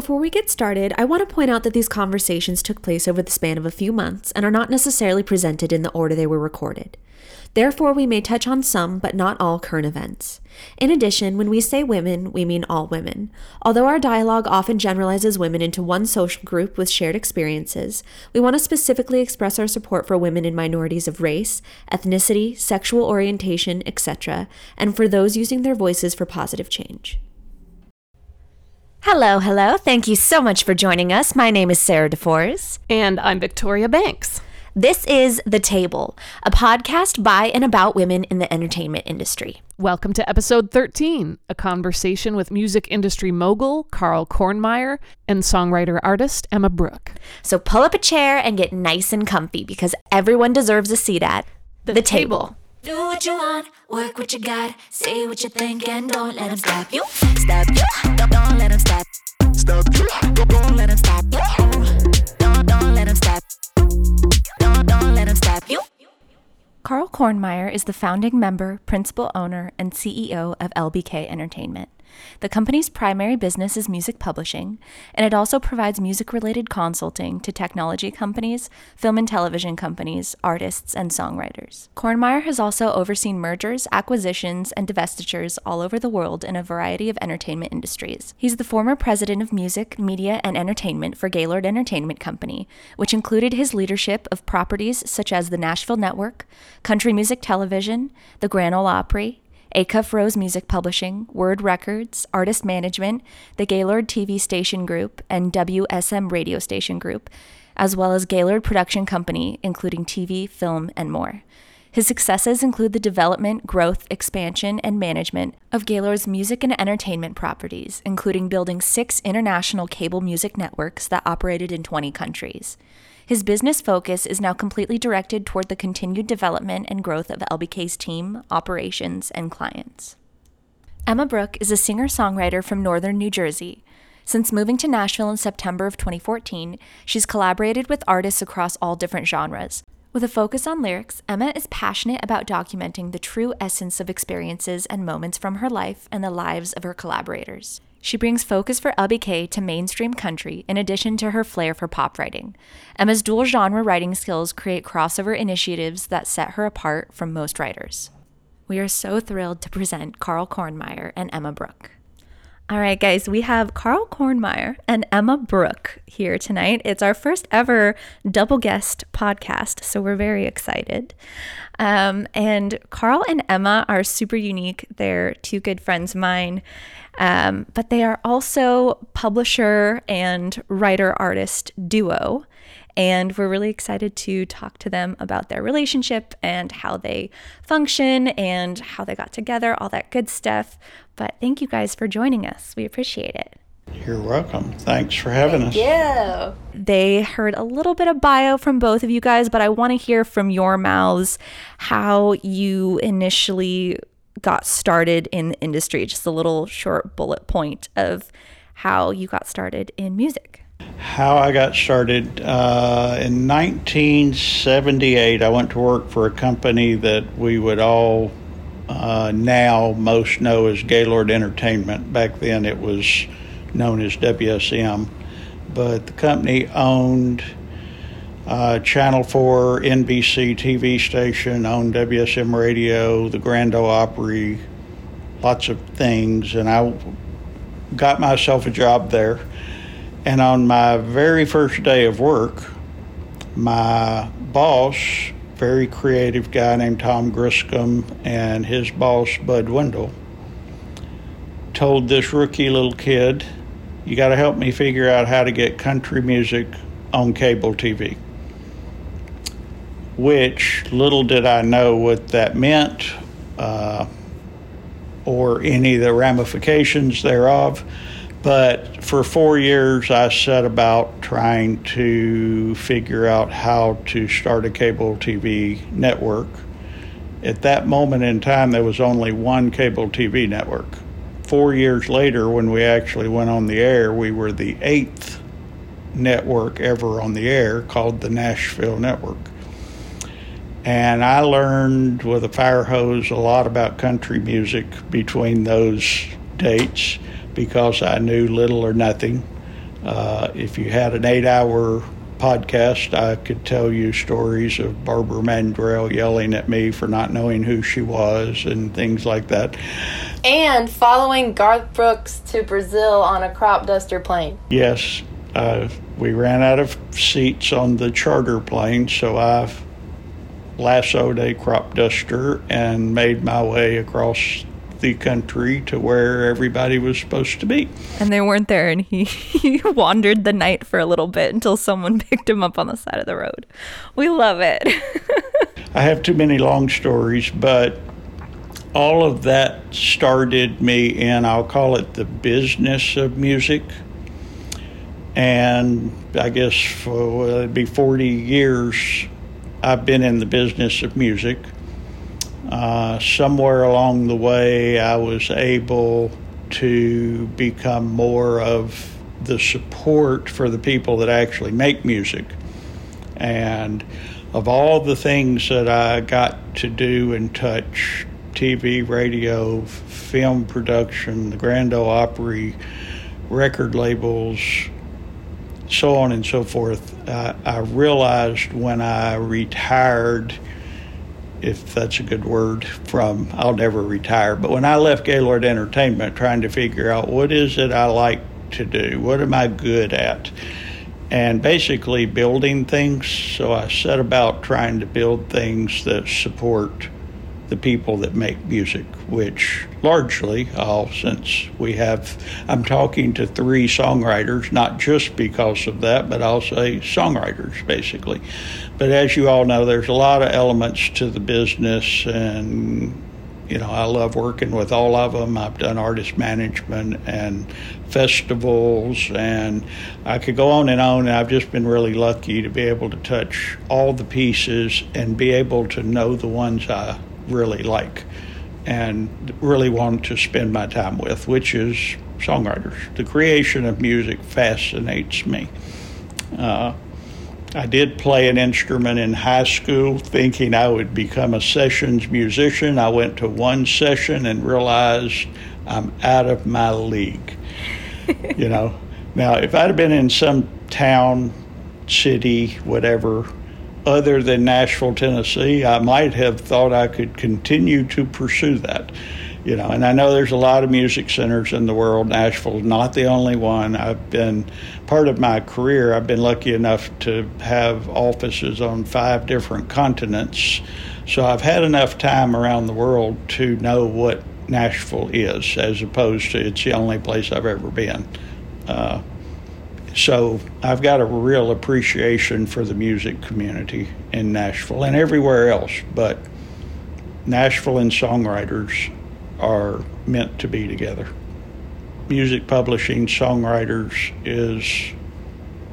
before we get started, I want to point out that these conversations took place over the span of a few months and are not necessarily presented in the order they were recorded. Therefore, we may touch on some, but not all, current events. In addition, when we say women, we mean all women. Although our dialogue often generalizes women into one social group with shared experiences, we want to specifically express our support for women in minorities of race, ethnicity, sexual orientation, etc., and for those using their voices for positive change. Hello, hello. Thank you so much for joining us. My name is Sarah DeForest. And I'm Victoria Banks. This is The Table, a podcast by and about women in the entertainment industry. Welcome to episode 13, a conversation with music industry mogul Carl Kornmeyer and songwriter artist Emma Brooke. So pull up a chair and get nice and comfy because everyone deserves a seat at The, the table. Do what you want, work what you got, say what you think, and don't let them stop you. Stop you, don't, don't let them stop. Stop you, don't, don't let them stop you. Don't, don't let them stop. Don't, don't let them stop you. Carl Kornmeyer is the founding member, principal owner, and CEO of LBK Entertainment. The company's primary business is music publishing, and it also provides music related consulting to technology companies, film and television companies, artists, and songwriters. Kornmeyer has also overseen mergers, acquisitions, and divestitures all over the world in a variety of entertainment industries. He's the former president of music, media, and entertainment for Gaylord Entertainment Company, which included his leadership of properties such as the Nashville Network, Country Music Television, the Grand Ole Opry, Acuff Rose Music Publishing, Word Records, Artist Management, the Gaylord TV Station Group, and WSM Radio Station Group, as well as Gaylord Production Company, including TV, film, and more. His successes include the development, growth, expansion, and management of Gaylord's music and entertainment properties, including building six international cable music networks that operated in 20 countries. His business focus is now completely directed toward the continued development and growth of LBK's team, operations, and clients. Emma Brooke is a singer songwriter from northern New Jersey. Since moving to Nashville in September of 2014, she's collaborated with artists across all different genres. With a focus on lyrics, Emma is passionate about documenting the true essence of experiences and moments from her life and the lives of her collaborators. She brings focus for LBK to mainstream country in addition to her flair for pop writing. Emma's dual genre writing skills create crossover initiatives that set her apart from most writers. We are so thrilled to present Carl Kornmeyer and Emma Brooke. All right, guys, we have Carl Kornmeyer and Emma Brooke here tonight. It's our first ever double guest podcast, so we're very excited. Um, and Carl and Emma are super unique. They're two good friends of mine, um, but they are also publisher and writer artist duo. And we're really excited to talk to them about their relationship and how they function and how they got together, all that good stuff. But thank you guys for joining us. We appreciate it. You're welcome. Thanks for having us. Yeah. They heard a little bit of bio from both of you guys, but I want to hear from your mouths how you initially got started in the industry. Just a little short bullet point of how you got started in music. How I got started uh, in 1978, I went to work for a company that we would all uh, now most know as Gaylord Entertainment. Back then it was known as WSM. But the company owned uh, Channel 4, NBC TV station, owned WSM Radio, the Grand Ole Opry, lots of things. And I got myself a job there. And on my very first day of work, my boss, very creative guy named Tom Griscom, and his boss, Bud Wendell, told this rookie little kid, You got to help me figure out how to get country music on cable TV. Which little did I know what that meant uh, or any of the ramifications thereof. But for four years, I set about trying to figure out how to start a cable TV network. At that moment in time, there was only one cable TV network. Four years later, when we actually went on the air, we were the eighth network ever on the air called the Nashville Network. And I learned with a fire hose a lot about country music between those dates because I knew little or nothing Uh, if you had an eight hour podcast, I could tell you stories of Barbara Mandrell yelling at me for not knowing who she was and things like that. And following Garth Brooks to Brazil on a crop duster plane. Yes, uh, we ran out of seats on the charter plane, so I lassoed a crop duster and made my way across the country to where everybody was supposed to be. And they weren't there, and he, he wandered the night for a little bit until someone picked him up on the side of the road. We love it. I have too many long stories, but all of that started me in, I'll call it the business of music. And I guess for well, it'd be 40 years I've been in the business of music. Uh, somewhere along the way, I was able to become more of the support for the people that actually make music. And of all the things that I got to do and touch TV, radio, film production, the Grand Ole Opry, record labels, so on and so forth, uh, I realized when I retired if that's a good word, from I'll never retire. But when I left Gaylord Entertainment, trying to figure out what is it I like to do, what am I good at, and basically building things. So I set about trying to build things that support the people that make music, which largely, since we have, I'm talking to three songwriters, not just because of that, but I'll say songwriters basically. But as you all know, there's a lot of elements to the business, and you know, I love working with all of them. I've done artist management and festivals, and I could go on and on. And I've just been really lucky to be able to touch all the pieces and be able to know the ones I really like and really want to spend my time with, which is songwriters. The creation of music fascinates me. Uh, I did play an instrument in high school thinking I would become a sessions musician. I went to one session and realized I'm out of my league. you know, now if I'd have been in some town, city, whatever, other than Nashville, Tennessee, I might have thought I could continue to pursue that. You know, and I know there's a lot of music centers in the world. Nashville's not the only one. I've been part of my career. I've been lucky enough to have offices on five different continents, so I've had enough time around the world to know what Nashville is, as opposed to it's the only place I've ever been. Uh, so I've got a real appreciation for the music community in Nashville and everywhere else, but Nashville and songwriters are meant to be together. Music publishing, songwriters is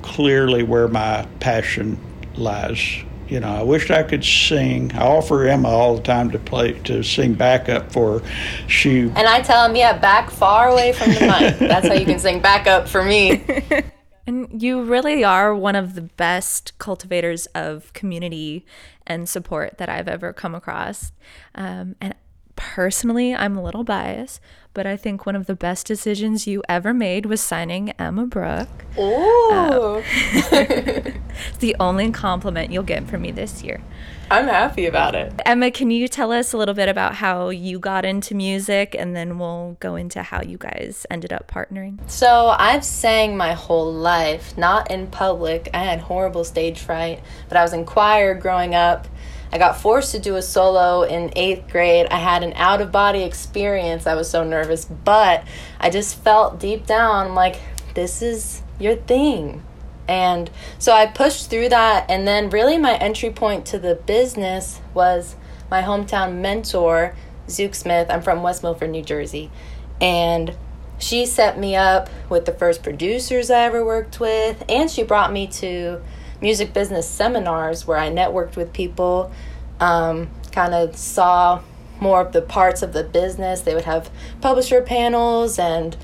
clearly where my passion lies. You know, I wish I could sing. I offer Emma all the time to play to sing backup for her. She And I tell him, yeah, back far away from the mic. That's how you can sing backup for me. And you really are one of the best cultivators of community and support that I've ever come across. Um, and personally, I'm a little biased, but I think one of the best decisions you ever made was signing Emma Brooke. Ooh, It's the only compliment you'll get from me this year. I'm happy about it. Emma, can you tell us a little bit about how you got into music and then we'll go into how you guys ended up partnering? So I've sang my whole life, not in public. I had horrible stage fright, but I was in choir growing up. I got forced to do a solo in eighth grade. I had an out of body experience. I was so nervous, but I just felt deep down like, this is your thing. And so I pushed through that. And then, really, my entry point to the business was my hometown mentor, Zook Smith. I'm from West Milford, New Jersey. And she set me up with the first producers I ever worked with. And she brought me to music business seminars where I networked with people, um, kind of saw more of the parts of the business. They would have publisher panels and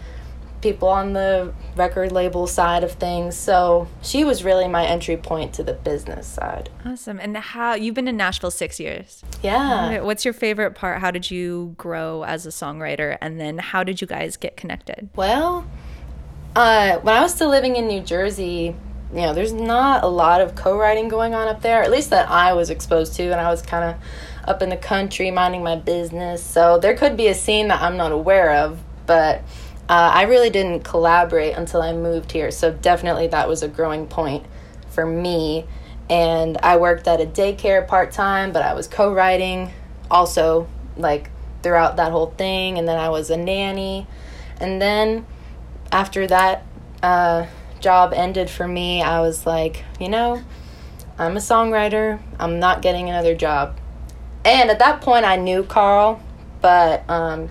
people on the record label side of things. So she was really my entry point to the business side. Awesome. And how you've been in Nashville six years. Yeah. What's your favorite part? How did you grow as a songwriter? And then how did you guys get connected? Well, Uh, when I was still living in New Jersey, you know, there's not a lot of co-writing going on up there, at least that I was exposed to, and I was kind of up in the country minding my business. So there could be a scene that I'm not aware of, but uh, I really didn't collaborate until I moved here. So definitely that was a growing point for me. And I worked at a daycare part time, but I was co-writing also like throughout that whole thing. And then I was a nanny, and then after that uh, job ended for me, I was like, you know, I'm a songwriter. I'm not getting another job. And at that point, I knew Carl, but um,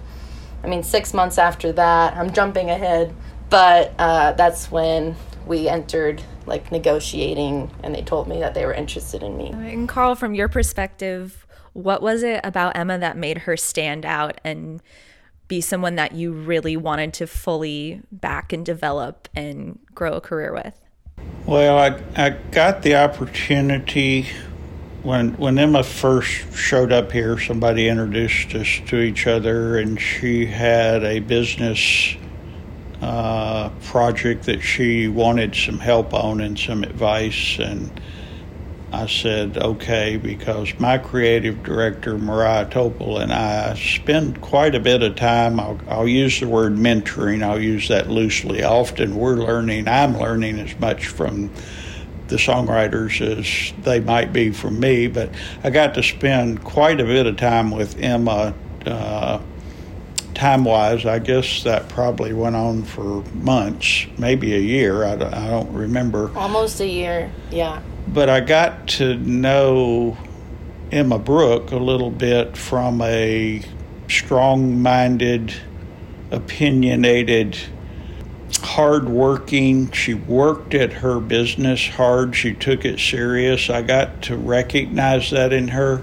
I mean, six months after that, I'm jumping ahead, but uh, that's when we entered like negotiating, and they told me that they were interested in me. And Carl, from your perspective, what was it about Emma that made her stand out and be someone that you really wanted to fully back and develop and grow a career with? Well, I, I got the opportunity when when Emma first showed up here. Somebody introduced us to each other, and she had a business uh, project that she wanted some help on and some advice. And I said, okay, because my creative director, Mariah Topol, and I spend quite a bit of time. I'll, I'll use the word mentoring, I'll use that loosely. Often we're learning, I'm learning as much from the songwriters as they might be from me, but I got to spend quite a bit of time with Emma. Uh, time wise, I guess that probably went on for months, maybe a year. I, I don't remember. Almost a year, yeah. But I got to know Emma Brooke a little bit from a strong minded, opinionated, hard working. She worked at her business hard. She took it serious. I got to recognize that in her,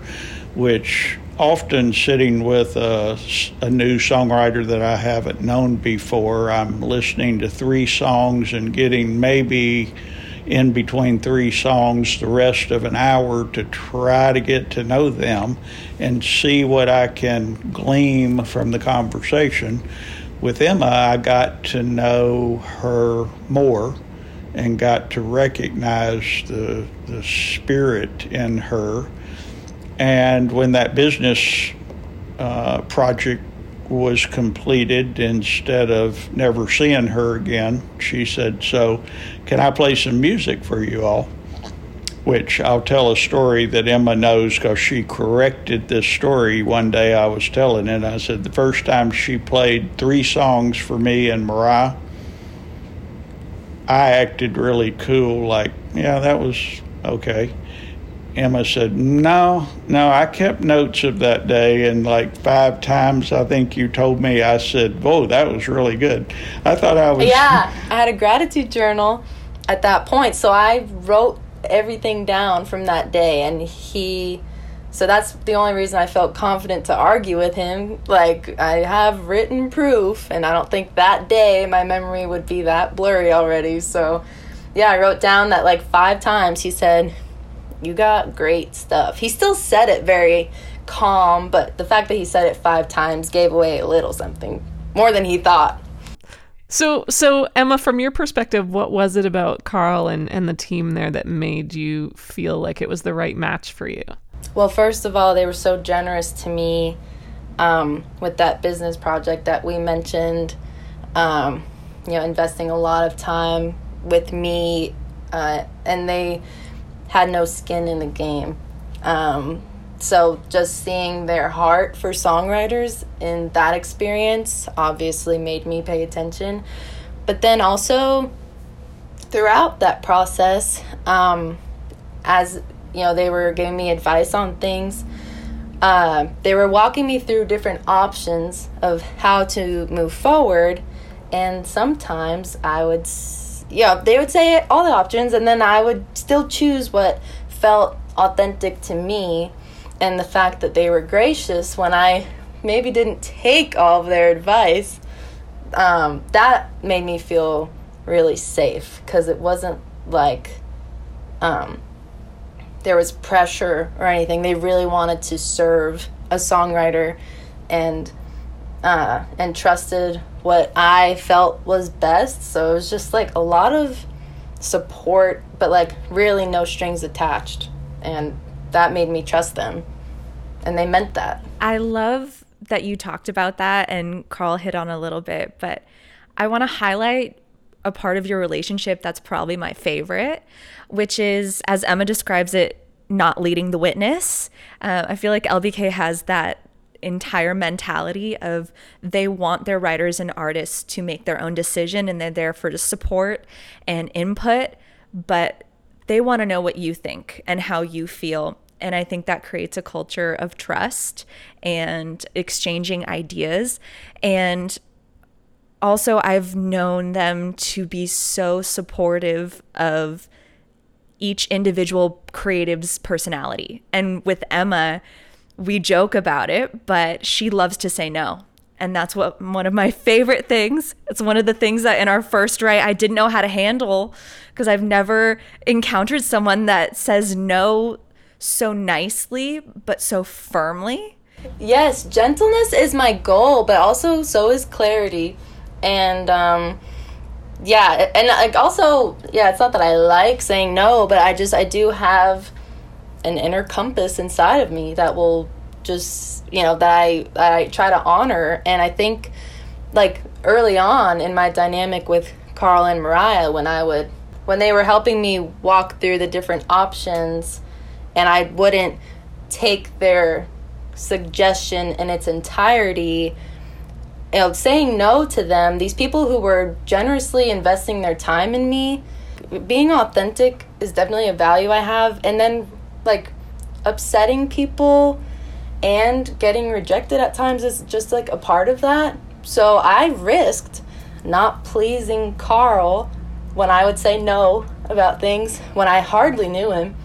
which often sitting with a, a, new songwriter that I haven't known before, I'm listening to three songs and getting maybe in between three songs the rest of an hour to try to get to know them and see what I can glean from the conversation. With Emma, I got to know her more and got to recognize the, the spirit in her and when that business uh, project was completed, instead of never seeing her again, she said, So, can I play some music for you all? Which I'll tell a story that Emma knows because she corrected this story one day I was telling it. I said, The first time she played three songs for me and Mariah, I acted really cool, like, Yeah, that was okay. Emma said, No, no, I kept notes of that day, and like five times I think you told me, I said, Whoa, that was really good. I thought I was. Yeah, I had a gratitude journal at that point, so I wrote everything down from that day, and he. So that's the only reason I felt confident to argue with him. Like, I have written proof, and I don't think that day my memory would be that blurry already. So, yeah, I wrote down that like five times he said, you got great stuff. He still said it very calm, but the fact that he said it five times gave away a little something more than he thought. So, so Emma, from your perspective, what was it about Carl and, and the team there that made you feel like it was the right match for you? Well, first of all, they were so generous to me um, with that business project that we mentioned. Um, you know, investing a lot of time with me, uh, and they had no skin in the game. Um, so just seeing their heart for songwriters in that experience obviously made me pay attention. But then also throughout that process, um, as you know, they were giving me advice on things. Uh, they were walking me through different options of how to move forward, and sometimes I would yeah, they would say all the options, and then I would still choose what felt authentic to me. And the fact that they were gracious when I maybe didn't take all of their advice, um, that made me feel really safe because it wasn't like um, there was pressure or anything. They really wanted to serve a songwriter and uh, and trusted what I felt was best. So it was just like a lot of support, but like really no strings attached. And that made me trust them. And they meant that. I love that you talked about that and Carl hit on a little bit, but I want to highlight a part of your relationship that's probably my favorite, which is, as Emma describes it, not leading the witness. Uh, I feel like LBK has that entire mentality of they want their writers and artists to make their own decision and they're there for support and input, but they want to know what you think and how you feel. And I think that creates a culture of trust and exchanging ideas. And also, I've known them to be so supportive of each individual creative's personality. And with Emma, we joke about it, but she loves to say no. And that's what one of my favorite things. It's one of the things that in our first write I didn't know how to handle because I've never encountered someone that says no so nicely but so firmly. Yes, gentleness is my goal, but also so is clarity. And um yeah, and like also, yeah, it's not that I like saying no, but I just I do have an inner compass inside of me that will just you know that I I try to honor. And I think like early on in my dynamic with Carl and Mariah when I would when they were helping me walk through the different options and I wouldn't take their suggestion in its entirety you know saying no to them these people who were generously investing their time in me being authentic is definitely a value I have. And then like upsetting people and getting rejected at times is just like a part of that. So I risked not pleasing Carl when I would say no about things when I hardly knew him.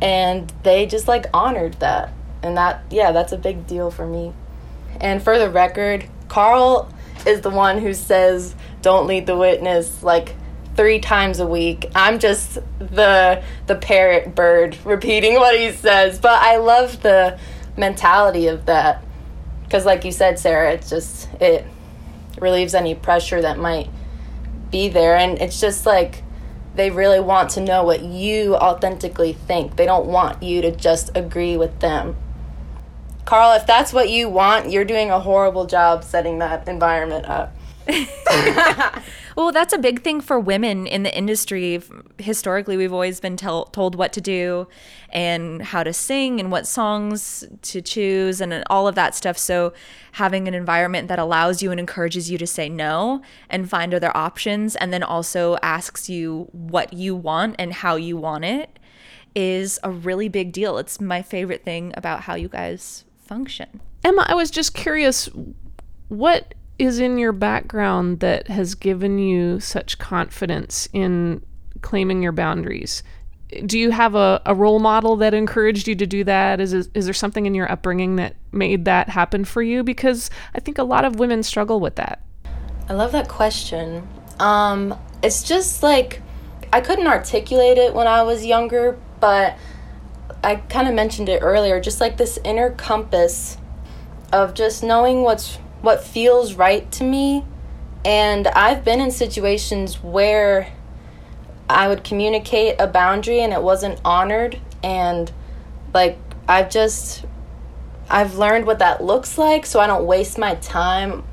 And they just like honored that. And that, yeah, that's a big deal for me. And for the record, Carl is the one who says, don't lead the witness. Like, three times a week. I'm just the the parrot bird repeating what he says, but I love the mentality of that because like you said Sarah, it's just it relieves any pressure that might be there and it's just like they really want to know what you authentically think. They don't want you to just agree with them. Carl, if that's what you want, you're doing a horrible job setting that environment up. well, that's a big thing for women in the industry. Historically, we've always been tell- told what to do and how to sing and what songs to choose and all of that stuff. So, having an environment that allows you and encourages you to say no and find other options, and then also asks you what you want and how you want it is a really big deal. It's my favorite thing about how you guys function. Emma, I was just curious what is in your background that has given you such confidence in claiming your boundaries? Do you have a, a role model that encouraged you to do that? Is, is there something in your upbringing that made that happen for you? Because I think a lot of women struggle with that. I love that question. Um, it's just like I couldn't articulate it when I was younger, but I kind of mentioned it earlier. Just like this inner compass of just knowing what's what feels right to me. And I've been in situations where I would communicate a boundary and it wasn't honored. And like, I've just, I've learned what that looks like so I don't waste my time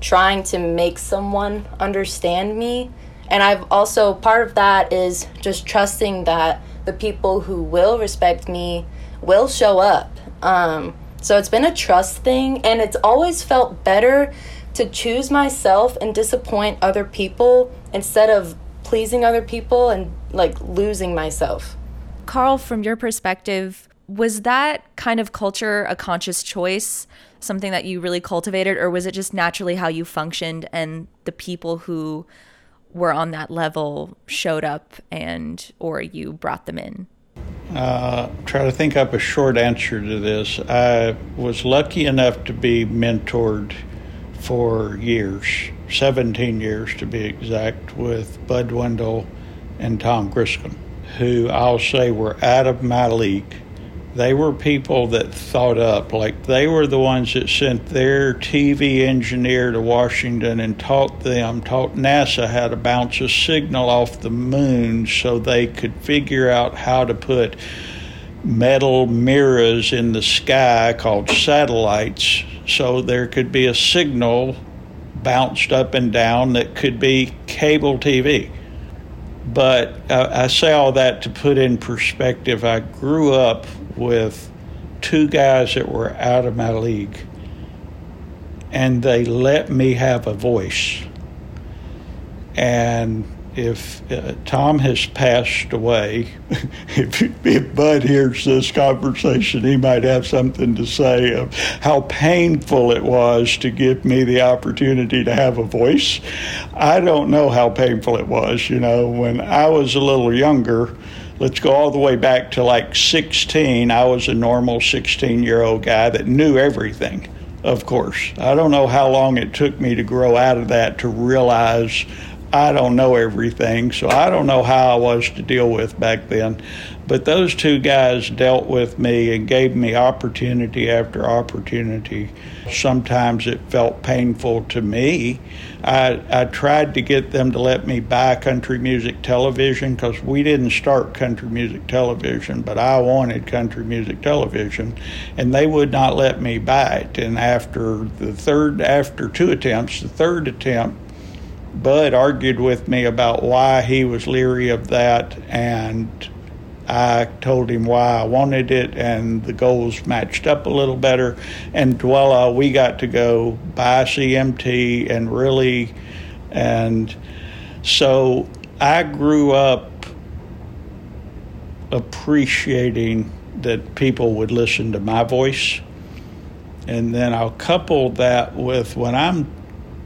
trying to make someone understand me. And I've also, part of that is just trusting that the people who will respect me will show up. Um, so it's been a trust thing, and it's always felt better to choose myself and disappoint other people instead of pleasing other people and like losing myself. Carl, from your perspective, was that kind of culture a conscious choice, something that you really cultivated, or was it just naturally how you functioned and the people who were on that level showed up and or you brought them in? Uh, try to think up a short answer to this. I was lucky enough to be mentored for years, 17 years to be exact, with Bud Wendell and Tom Griscom, who I'll say were out of my league. They were people that thought up. Like they were the ones that sent their TV engineer to Washington and taught them, taught NASA how to bounce a signal off the moon so they could figure out how to put metal mirrors in the sky called satellites so there could be a signal bounced up and down that could be cable TV. But uh, I say all that to put in perspective. I grew up with two guys that were out of my league, and they let me have a voice. And if uh, Tom has passed away, if, if Bud hears this conversation, he might have something to say of how painful it was to give me the opportunity to have a voice. I don't know how painful it was. You know, when I was a little younger, let's go all the way back to like 16, I was a normal 16 year old guy that knew everything of course. I don't know how long it took me to grow out of that to realize I don't know everything, so I don't know how I was to deal with back then. But those two guys dealt with me and gave me opportunity after opportunity. Sometimes it felt painful to me. I, I tried to get them to let me buy country music television because we didn't start country music television, but I wanted country music television, and they would not let me buy it. And after the third, after two attempts, the third attempt, Bud argued with me about why he was leery of that, and I told him why I wanted it, and the goals matched up a little better. And Dwella, we got to go buy CMT and really, and so I grew up appreciating that people would listen to my voice. And then I'll couple that with when I'm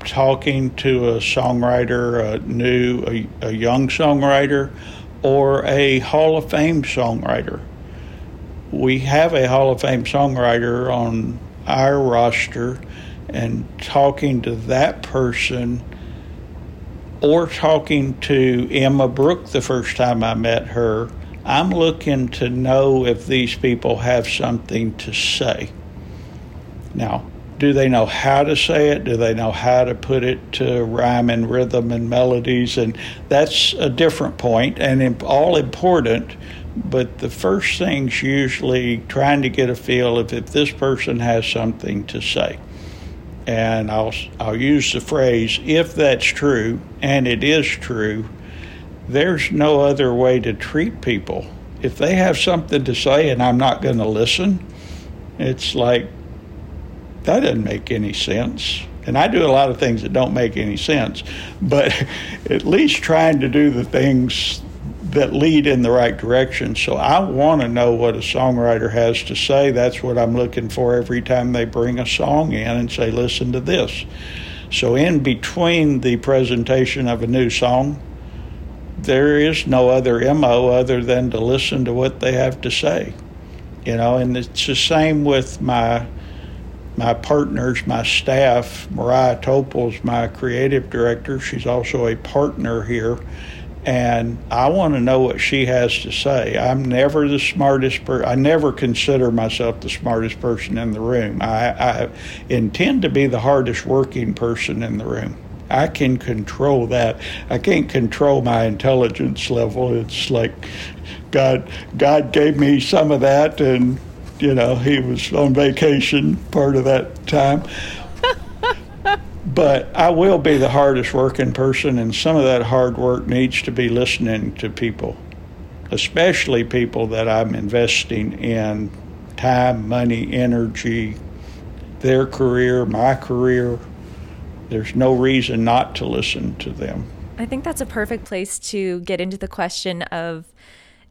talking to a songwriter, a new, a, a young songwriter, or a Hall of Fame songwriter. We have a Hall of Fame songwriter on our roster, and talking to that person or talking to Emma Brooke the first time I met her, I'm looking to know if these people have something to say. Now, do they know how to say it? Do they know how to put it to rhyme and rhythm and melodies? And that's a different point and all important. But the first thing's usually trying to get a feel of if this person has something to say. And I'll, I'll use the phrase, if that's true, and it is true, there's no other way to treat people. If they have something to say and I'm not going to listen, it's like that doesn't make any sense. And I do a lot of things that don't make any sense, but at least trying to do the things that lead in the right direction. So I want to know what a songwriter has to say. That's what I'm looking for every time they bring a song in and say, listen to this. So in between the presentation of a new song, there is no other MO other than to listen to what they have to say. You know, and it's the same with my my partners, my staff, Mariah Topol's my creative director. She's also a partner here. And I want to know what she has to say. I'm never the smartest person. I never consider myself the smartest person in the room. I, I intend to be the hardest working person in the room. I can control that. I can't control my intelligence level. It's like God God gave me some of that and you know, he was on vacation part of that time. but I will be the hardest working person, and some of that hard work needs to be listening to people, especially people that I'm investing in time, money, energy, their career, my career. There's no reason not to listen to them. I think that's a perfect place to get into the question of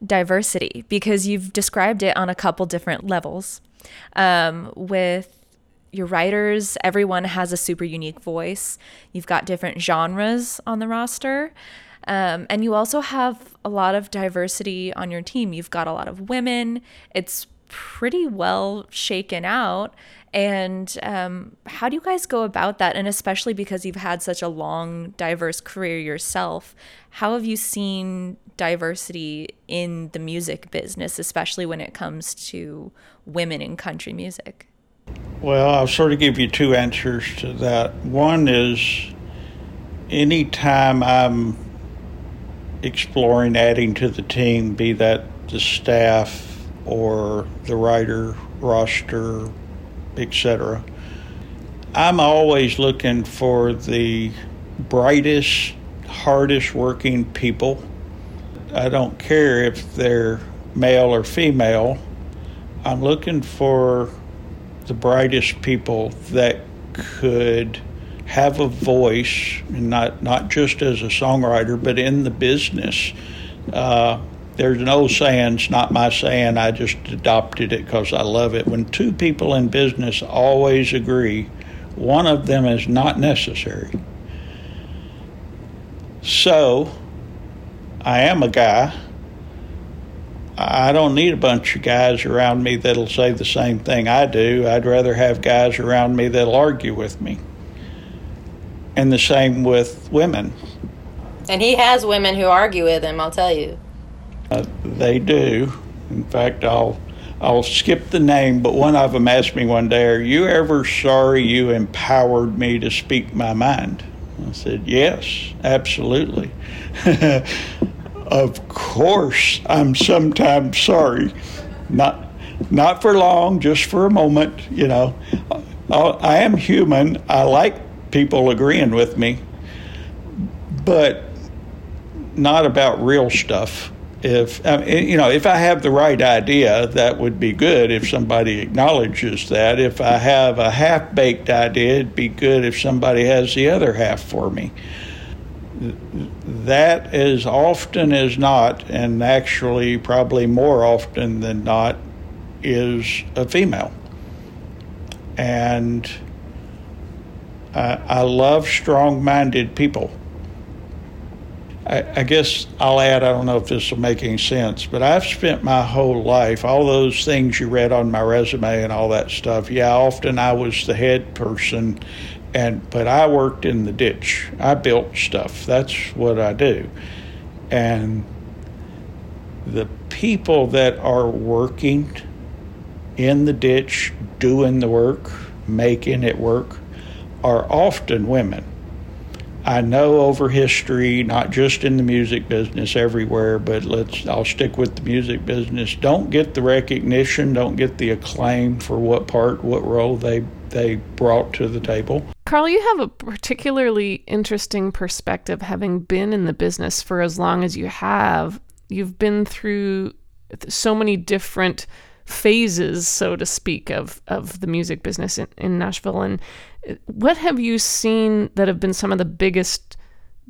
diversity because you've described it on a couple different levels. Um, with your writers, everyone has a super unique voice. You've got different genres on the roster. Um, and you also have a lot of diversity on your team. You've got a lot of women. It's pretty well shaken out. And um, how do you guys go about that? And especially because you've had such a long, diverse career yourself, how have you seen diversity in the music business, especially when it comes to women in country music? Well, I'll sort of give you two answers to that. One is anytime I'm exploring adding to the team, be that the staff or the writer roster, etc., I'm always looking for the brightest, hardest working people. I don't care if they're male or female. I'm looking for the brightest people that could have a voice, and not not just as a songwriter, but in the business. Uh, there's an old saying, it's not my saying, I just adopted it because I love it. When two people in business always agree, one of them is not necessary. So, I am a guy. I don't need a bunch of guys around me that'll say the same thing I do. I'd rather have guys around me that'll argue with me. And the same with women. And he has women who argue with him, I'll tell you. Uh, they do. In fact, I'll I'll skip the name, but one of them asked me one day, "Are you ever sorry you empowered me to speak my mind?" I said, "Yes, absolutely." of course, I'm sometimes sorry. Not not for long, just for a moment, you know. I am human. I like people agreeing with me, but not about real stuff if I you know if I have the right idea, that would be good if somebody acknowledges that. If I have a half baked idea, it'd be good if somebody has the other half for me. That as often as not, and actually probably more often than not, is a female. And I, I love strong minded people I, I, guess I'll add, I don't know if this will make any sense, but I've spent my whole life, all those things you read on my resume and all that stuff. Yeah, often I was the head person, and but I worked in the ditch. I built stuff. That's what I do. And the people that are working in the ditch, doing the work, making it work, are often women I know over history, not just in the music business, everywhere, but let's I'll stick with the music business. Don't get the recognition, don't get the acclaim for what part, what role they they brought to the table. Carl, you have a particularly interesting perspective having been in the business for as long as you have. You've been through so many different phases, so to speak, of, of the music business in, in Nashville. And what have you seen that have been some of the biggest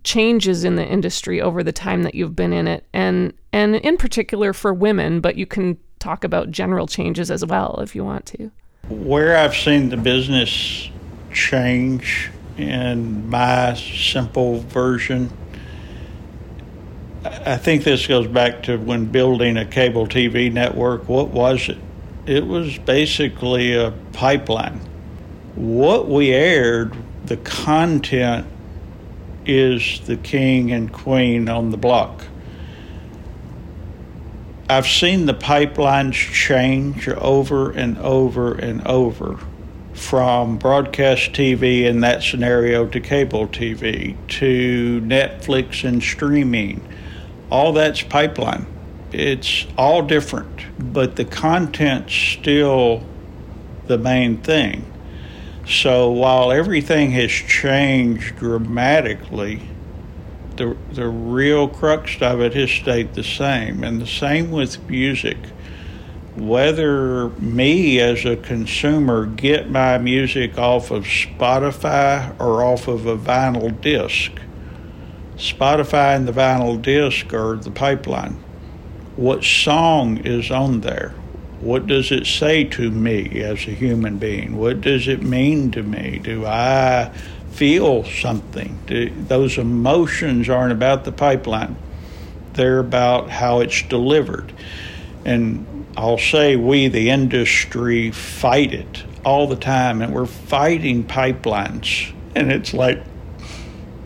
changes in the industry over the time that you've been in it? And and in particular for women, but you can talk about general changes as well if you want to. Where I've seen the business change in my simple version I think this goes back to when building a cable TV network. What was it? It was basically a pipeline. What we aired, the content is the king and queen on the block. I've seen the pipelines change over and over and over from broadcast TV in that scenario to cable TV to Netflix and streaming all that's pipeline. It's all different, but the content's still the main thing. So while everything has changed dramatically, the the real crux of it has stayed the same, and the same with music. Whether me as a consumer get my music off of Spotify or off of a vinyl disc, Spotify and the vinyl disc are the pipeline. What song is on there? What does it say to me as a human being? What does it mean to me? Do I feel something? Do, those emotions aren't about the pipeline, they're about how it's delivered. And I'll say we, the industry, fight it all the time, and we're fighting pipelines. And it's like,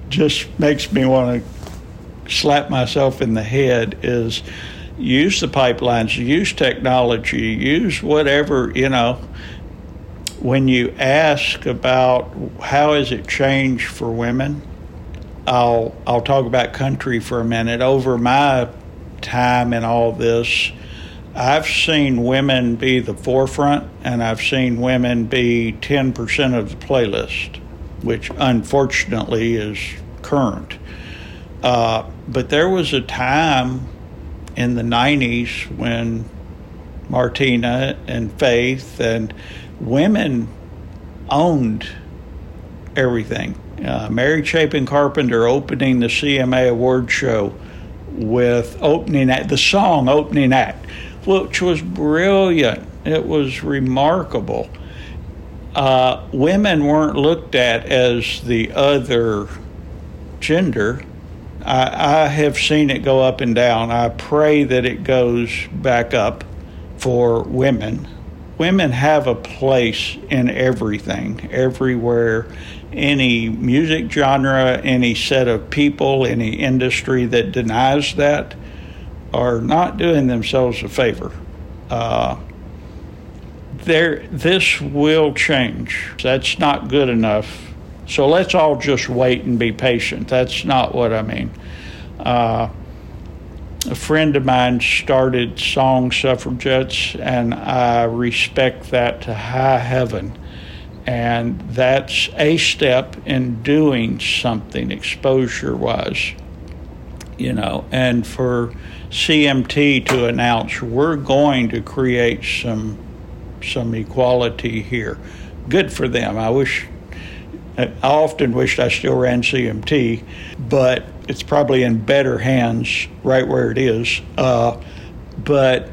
just makes me want to slap myself in the head is use the pipelines, use technology, use whatever, you know. When you ask about how has it changed for women, I'll I'll talk about country for a minute. Over my time in all this, I've seen women be the forefront, and I've seen women be 10% of the playlist, which unfortunately is current. Uh, but there was a time in the 90s when Martina and Faith and women owned everything. Uh, Mary Chapin Carpenter opening the CMA Award show with opening act, the song opening act, which was brilliant. It was remarkable. Uh, women weren't looked at as the other gender. I, I have seen it go up and down. I pray that it goes back up for women. Women have a place in everything, everywhere, any music genre, any set of people, any industry that denies that are not doing themselves a favor. Uh, there, this will change. That's not good enough. So let's all just wait and be patient. That's not what I mean. Uh, a friend of mine started Song Suffragettes, and I respect that to high heaven. And that's a step in doing something exposure wise, you know. And for CMT to announce we're going to create some some equality here, good for them. I wish I often wished I still ran CMT, but it's probably in better hands right where it is. Uh, but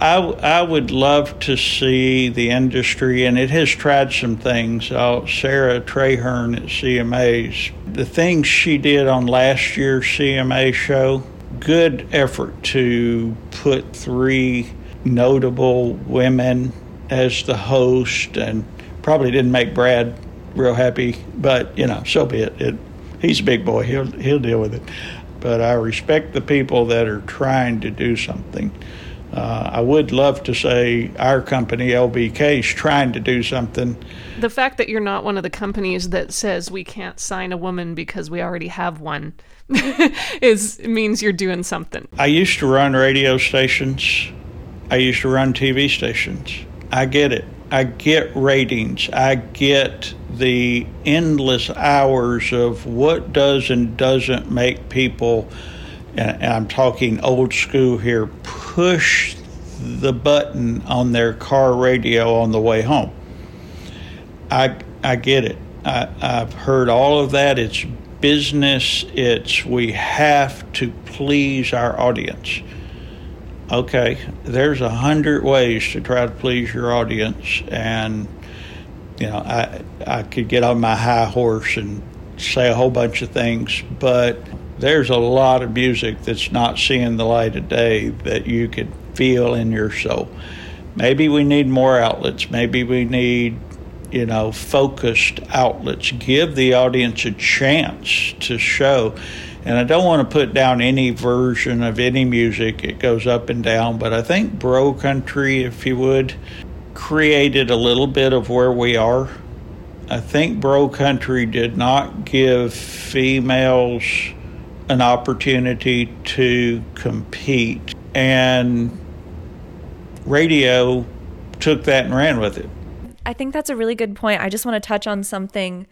I, I would love to see the industry, and it has tried some things. Uh, Sarah Trahern at CMA's, the things she did on last year's CMA show, good effort to put three notable women as the host, and probably didn't make Brad real happy, but you know, so be it. it he's a big boy. He'll he'll deal with it. But I respect the people that are trying to do something. Uh, I would love to say our company LBK is trying to do something. The fact that you're not one of the companies that says we can't sign a woman because we already have one is means you're doing something. I used to run radio stations. I used to run TV stations. I get it. I get ratings. I get the endless hours of what does and doesn't make people, and I'm talking old school here, push the button on their car radio on the way home. I, I get it. I, I've heard all of that. It's business, it's we have to please our audience okay, there's a hundred ways to try to please your audience, and you know, I I could get on my high horse and say a whole bunch of things, but there's a lot of music that's not seeing the light of day that you could feel in your soul. Maybe we need more outlets. Maybe we need, you know, focused outlets. Give the audience a chance to show and I don't want to put down any version of any music, it goes up and down, but I think Bro Country, if you would, created a little bit of where we are. I think Bro Country did not give females an opportunity to compete, and radio took that and ran with it. I think that's a really good point. I just want to touch on something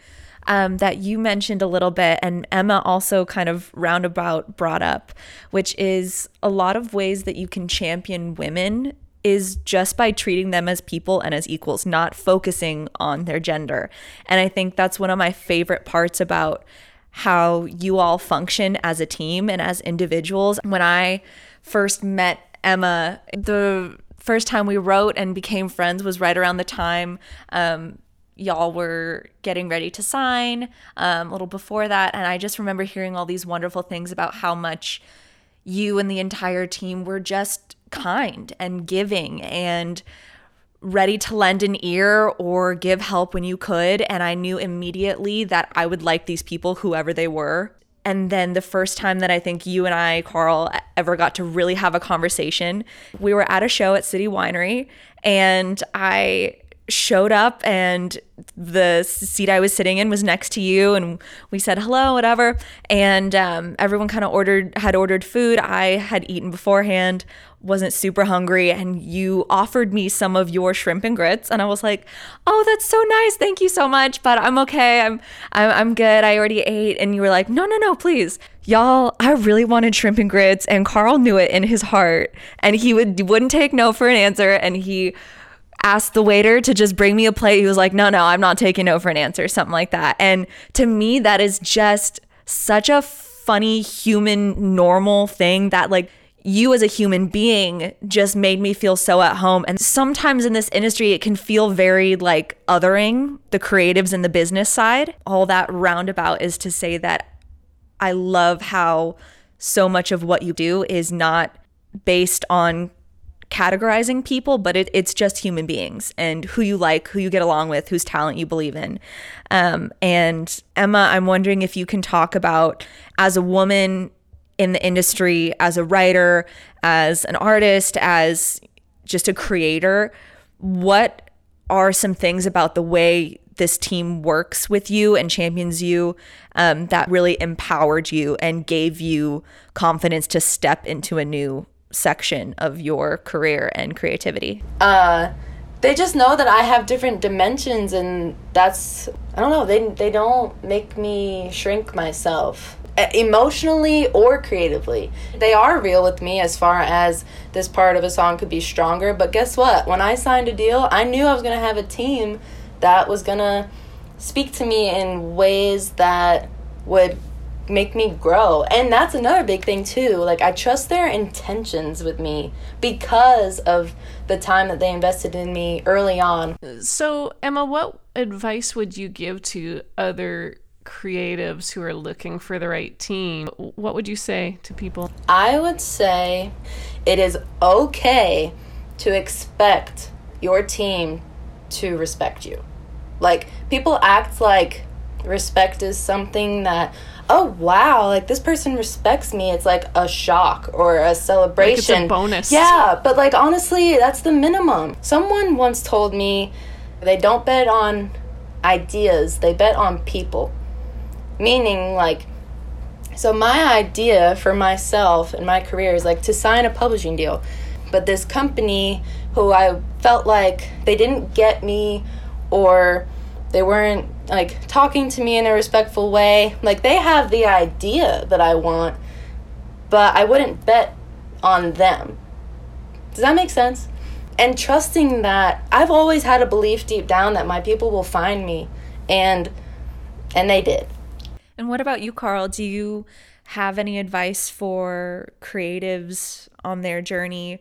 um, that you mentioned a little bit, and Emma also kind of roundabout brought up, which is a lot of ways that you can champion women is just by treating them as people and as equals, not focusing on their gender. And I think that's one of my favorite parts about how you all function as a team and as individuals. When I first met Emma, the first time we wrote and became friends was right around the time um, y'all were getting ready to sign um, a little before that. And I just remember hearing all these wonderful things about how much you and the entire team were just kind and giving and ready to lend an ear or give help when you could. And I knew immediately that I would like these people, whoever they were. and then the first time that I think you and I, Carl, ever got to really have a conversation, we were at a show at City Winery, and I showed up and the seat I was sitting in was next to you and we said hello whatever. And um, everyone kind of ordered had ordered food. I had eaten beforehand wasn't super hungry and you offered me some of your shrimp and grits. And I was like oh that's so nice. Thank you so much but I'm okay. I'm I'm, I'm good. I already ate. And you were like no no no please. Y'all I really wanted shrimp and grits. And Carl knew it in his heart. And he would wouldn't take no for an answer. And he asked the waiter to just bring me a plate. He was like, no, no, I'm not taking no for an answer, something like that. And to me, that is just such a funny, human, normal thing that, like, you as a human being just made me feel so at home. And sometimes in this industry, it can feel very like othering the creatives and the business side. All that roundabout is to say that I love how so much of what you do is not based on categorizing people, but it, it's just human beings and who you like, who you get along with, whose talent you believe in. Um, and Emma, I'm wondering if you can talk about as a woman in the industry, as a writer, as an artist, as just a creator, what are some things about the way this team works with you and champions you um, that really empowered you and gave you confidence to step into a new section of your career and creativity? Uh, they just know that I have different dimensions, and that's I don't know. They they don't make me shrink myself emotionally or creatively. They are real with me as far as this part of a song could be stronger. But guess what? When I signed a deal, I knew I was gonna have a team that was gonna speak to me in ways that would make me grow. And that's another big thing too. Like I trust their intentions with me because of the time that they invested in me early on. So, Emma, what advice would you give to other creatives who are looking for the right team? What would you say to people? I would say it is okay to expect your team to respect you. Like people act like respect is something that oh wow, like this person respects me. It's like a shock or a celebration. Like it's a bonus. Yeah, but like honestly, that's the minimum. Someone once told me they don't bet on ideas, they bet on people. Meaning like so my idea for myself and my career is like to sign a publishing deal. But this company who I felt like they didn't get me or they weren't like talking to me in a respectful way. Like they have the idea that I want, but I wouldn't bet on them. Does that make sense? And trusting that I've always had a belief deep down that my people will find me and and they did. And what about you, Carl? Do you have any advice for creatives on their journey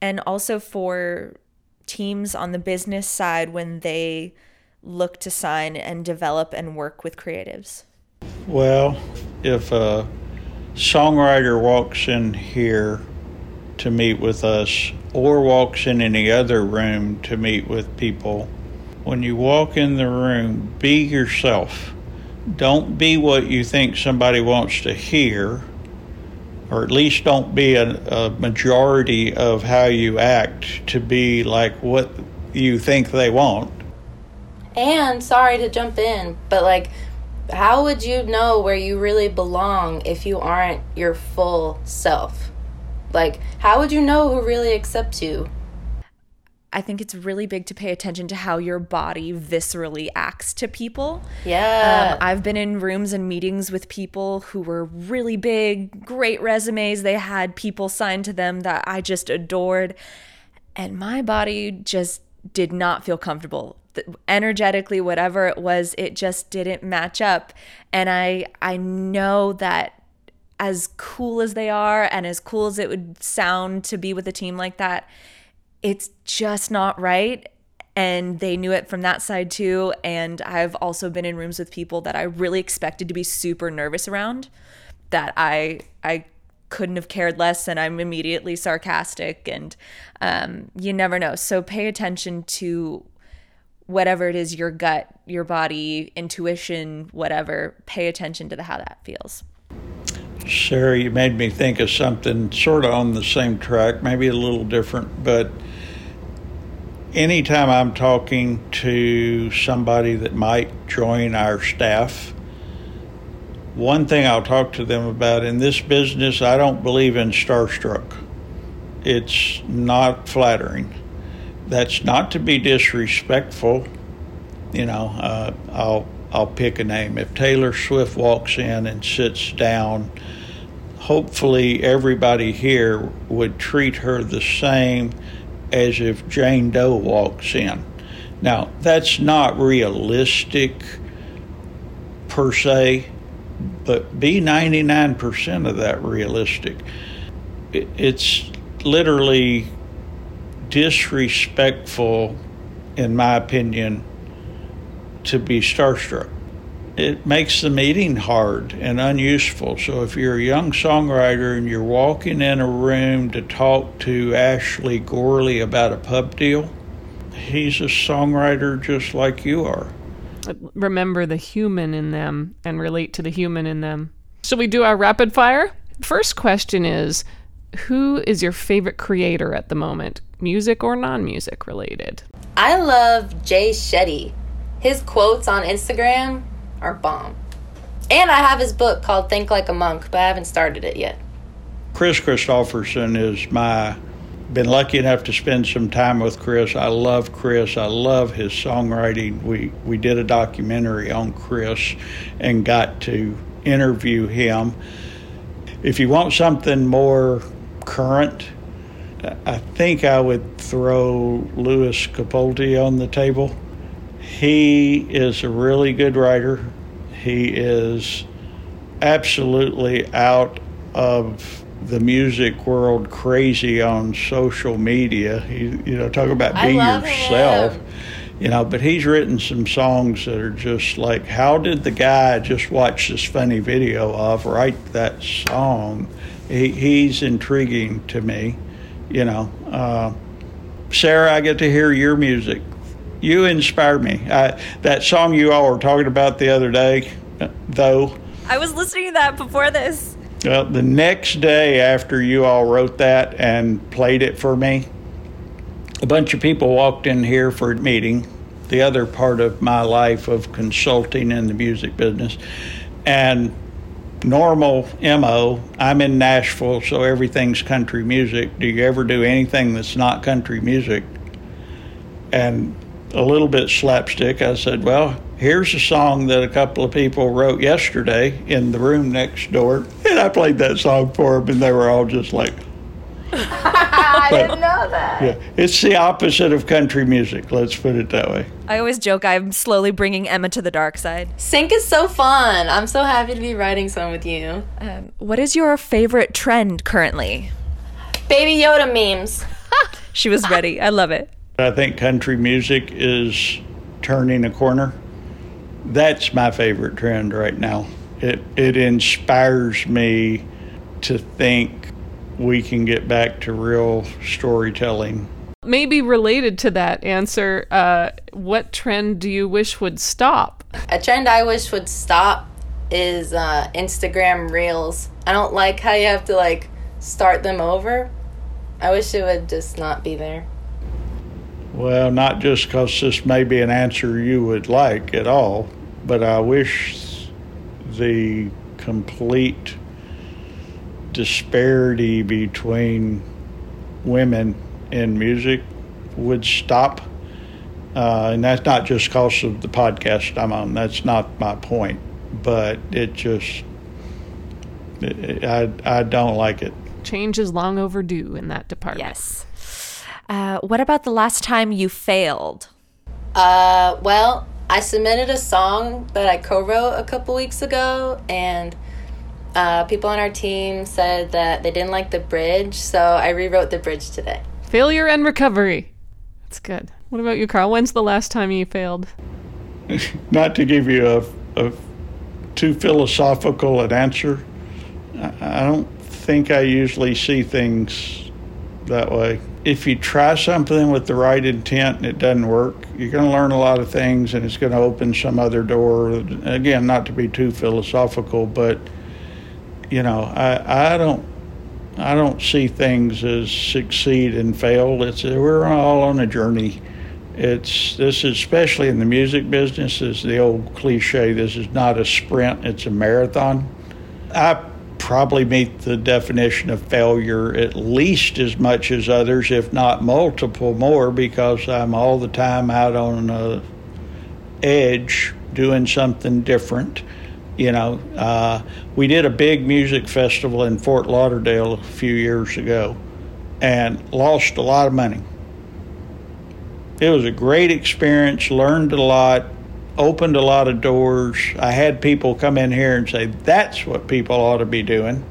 and also for teams on the business side when they look to sign and develop and work with creatives? Well, if a songwriter walks in here to meet with us or walks in any other room to meet with people, when you walk in the room, be yourself. Don't be what you think somebody wants to hear, or at least don't be a, a majority of how you act to be like what you think they want and sorry to jump in, but like, how would you know where you really belong if you aren't your full self? Like, how would you know who really accepts you? I think it's really big to pay attention to how your body viscerally acts to people. Yeah. Um, I've been in rooms and meetings with people who were really big, great resumes. They had people signed to them that I just adored. And my body just did not feel comfortable energetically whatever it was it just didn't match up. And i i know that as cool as they are and as cool as it would sound to be with a team like that it's just not right. And they knew it from that side too. And i've also been in rooms with people that i really expected to be super nervous around that i i couldn't have cared less and i'm immediately sarcastic. And um, you never know. So pay attention to whatever it is your gut, your body, intuition, whatever, pay attention to the, how that feels. Sarah, you made me think of something sort of on the same track, maybe a little different, but anytime I'm talking to somebody that might join our staff, one thing I'll talk to them about in this business, I don't believe in starstruck. It's not flattering. That's not to be disrespectful. You know, uh, I'll I'll pick a name. If Taylor Swift walks in and sits down, hopefully everybody here would treat her the same as if Jane Doe walks in. Now, that's not realistic per se, but be 99% of that realistic. It's literally disrespectful, in my opinion, to be starstruck. It makes the meeting hard and unuseful. So if you're a young songwriter and you're walking in a room to talk to Ashley Gorley about a pub deal, he's a songwriter just like you are. Remember the human in them and relate to the human in them. So we do our rapid fire. First question is Who is your favorite creator at the moment, music or non music related? I love Jay Shetty. His quotes on Instagram are bomb. And I have his book called Think Like a Monk, but I haven't started it yet. Kris Kristofferson is my been lucky enough to spend some time with Kris. I love Kris. I love his songwriting. We we did a documentary on Kris, and got to interview him. If you want something more current, I think I would throw Lewis Capaldi on the table. He is a really good writer. He is absolutely out of the music world crazy on social media. He, you know, talk about I be yourself. him. You know, but he's written some songs that are just like, how did the guy I just watch this funny video of write that song? He, he's intriguing to me. You know, uh, Sarah, I get to hear your music. You inspire me. I, that song you all were talking about the other day, uh, though, I was listening to that before this. well, the next day after you all wrote that and played it for me, a bunch of people walked in here for a meeting, the other part of my life of consulting in the music business. And normal MO, I'm in Nashville, so everything's country music. Do you ever do anything that's not country music? And a little bit slapstick, I said, Well, here's a song that a couple of people wrote yesterday in the room next door. And I played that song for them, and they were all just like, I But- didn't know that. Yeah, it's the opposite of country music, let's put it that way. I always joke I'm slowly bringing Emma to the dark side. Sync is so fun. I'm so happy to be writing some with you. Um, what is your favorite trend currently? Baby Yoda memes. She was ready. I love it. I think country music is turning a corner. That's my favorite trend right now. It it inspires me to think we can get back to real storytelling. Maybe related to that answer, uh, what trend do you wish would stop? A trend I wish would stop is uh, Instagram Reels. I don't like how you have to like start them over. I wish it would just not be there. Well, not just because this may be an answer you would like at all, but I wish the complete disparity between women in music would stop. Uh, and that's not just because of the podcast I'm on. That's not my point. But it just, it, I, I don't like it. Change is long overdue in that department. Yes. Uh, what about the last time you failed? Uh, well, I submitted a song that I co-wrote a couple weeks ago, and uh, people on our team said that they didn't like the bridge, so I rewrote the bridge today. Failure and recovery. That's good. What about you, Carl? When's the last time you failed? not to give you a, a too philosophical an answer, I, I don't think I usually see things that way. If you try something with the right intent and it doesn't work, you're going to learn a lot of things and it's going to open some other door. Again, not to be too philosophical, but you know, I, I don't I don't see things as succeed and fail. It's we're all on a journey. It's this is especially in the music business is the old cliche. This is not a sprint; it's a marathon. I probably meet the definition of failure at least as much as others, if not multiple more, because I'm all the time out on a edge doing something different. You know, uh, we did a big music festival in Fort Lauderdale a few years ago and lost a lot of money. It was a great experience, learned a lot, opened a lot of doors. I had people come in here and say, that's what people ought to be doing.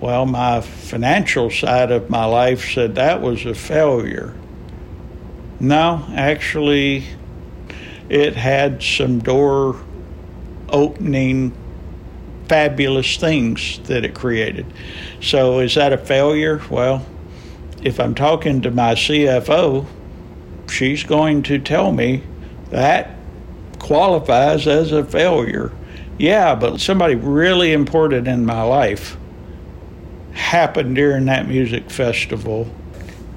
Well, my financial side of my life said that was a failure. No, actually, it had some door opening fabulous things that it created. So is that a failure? Well, if I'm talking to my CFO, she's going to tell me that qualifies as a failure. Yeah, but somebody really important in my life happened during that music festival.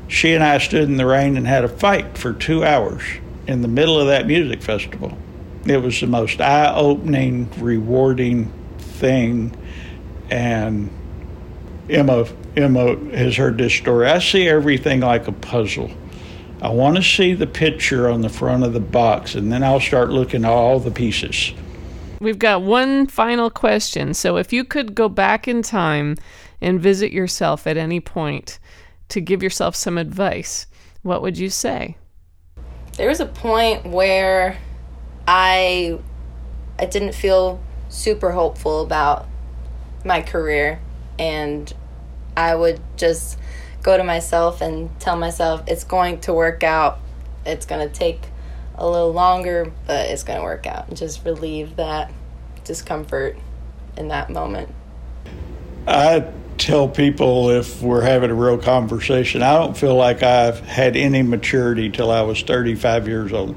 She and I stood in the rain and had a fight for two hours in the middle of that music festival. It was the most eye opening, rewarding thing. And Emma, Emma has heard this story. I see everything like a puzzle. I want to see the picture on the front of the box, and then I'll start looking at all the pieces. We've got one final question. So, if you could go back in time and visit yourself at any point to give yourself some advice, what would you say? There was a point where I I didn't feel super hopeful about my career and I would just go to myself and tell myself it's going to work out. It's going to take a little longer, but it's going to work out. And just relieve that discomfort in that moment. I tell people if we're having a real conversation, I don't feel like I've had any maturity till I was 35 years old.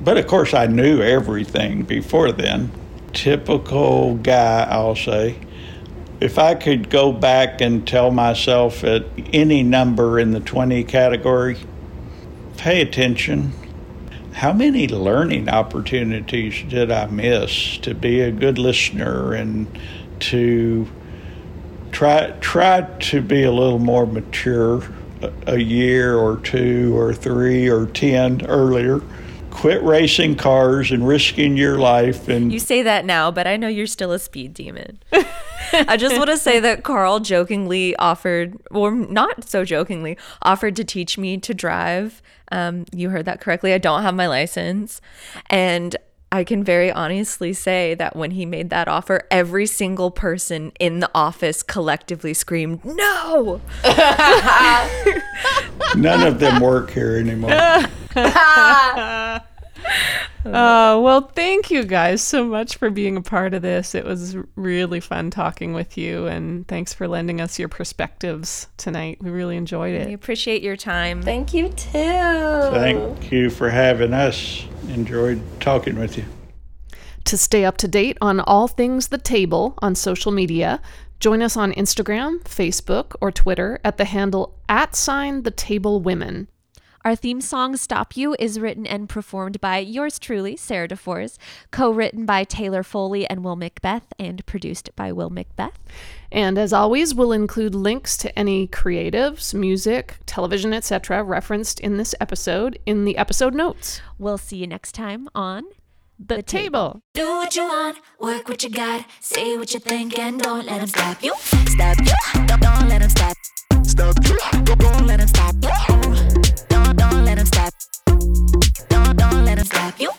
But of course, I knew everything before then. Typical guy, I'll say. If I could go back and tell myself at any number in the 20 category, pay attention. How many learning opportunities did I miss to be a good listener and to try try to be a little more mature a, a year or two or three or ten earlier? Quit racing cars and risking your life and You say that now, but I know you're still a speed demon. I just want to say that Carl jokingly offered, or not so jokingly, offered to teach me to drive. Um, you heard that correctly. I don't have my license. And I can very honestly say that when he made that offer, every single person in the office collectively screamed, No! none of them work here anymore. Uh, well, thank you guys so much for being a part of this. It was really fun talking with you, and thanks for lending us your perspectives tonight. We really enjoyed it. We appreciate your time. Thank you too. Thank you for having us. Enjoyed talking with you. To stay up to date on all things the table on social media, join us on Instagram, Facebook, or Twitter at the handle at sign the table women. Our theme song, Stop You, is written and performed by yours truly, Sarah DeFors, co written by Taylor Foley and Will Macbeth, and produced by Will Macbeth. And as always, we'll include links to any creatives, music, television, etc., referenced in this episode in the episode notes. We'll see you next time on The, table. Do what you want, work what you got, say what you think, and don't let them stop you. Stop you, don't, don't let them stop. Stop you, don't, don't let them stop slap you.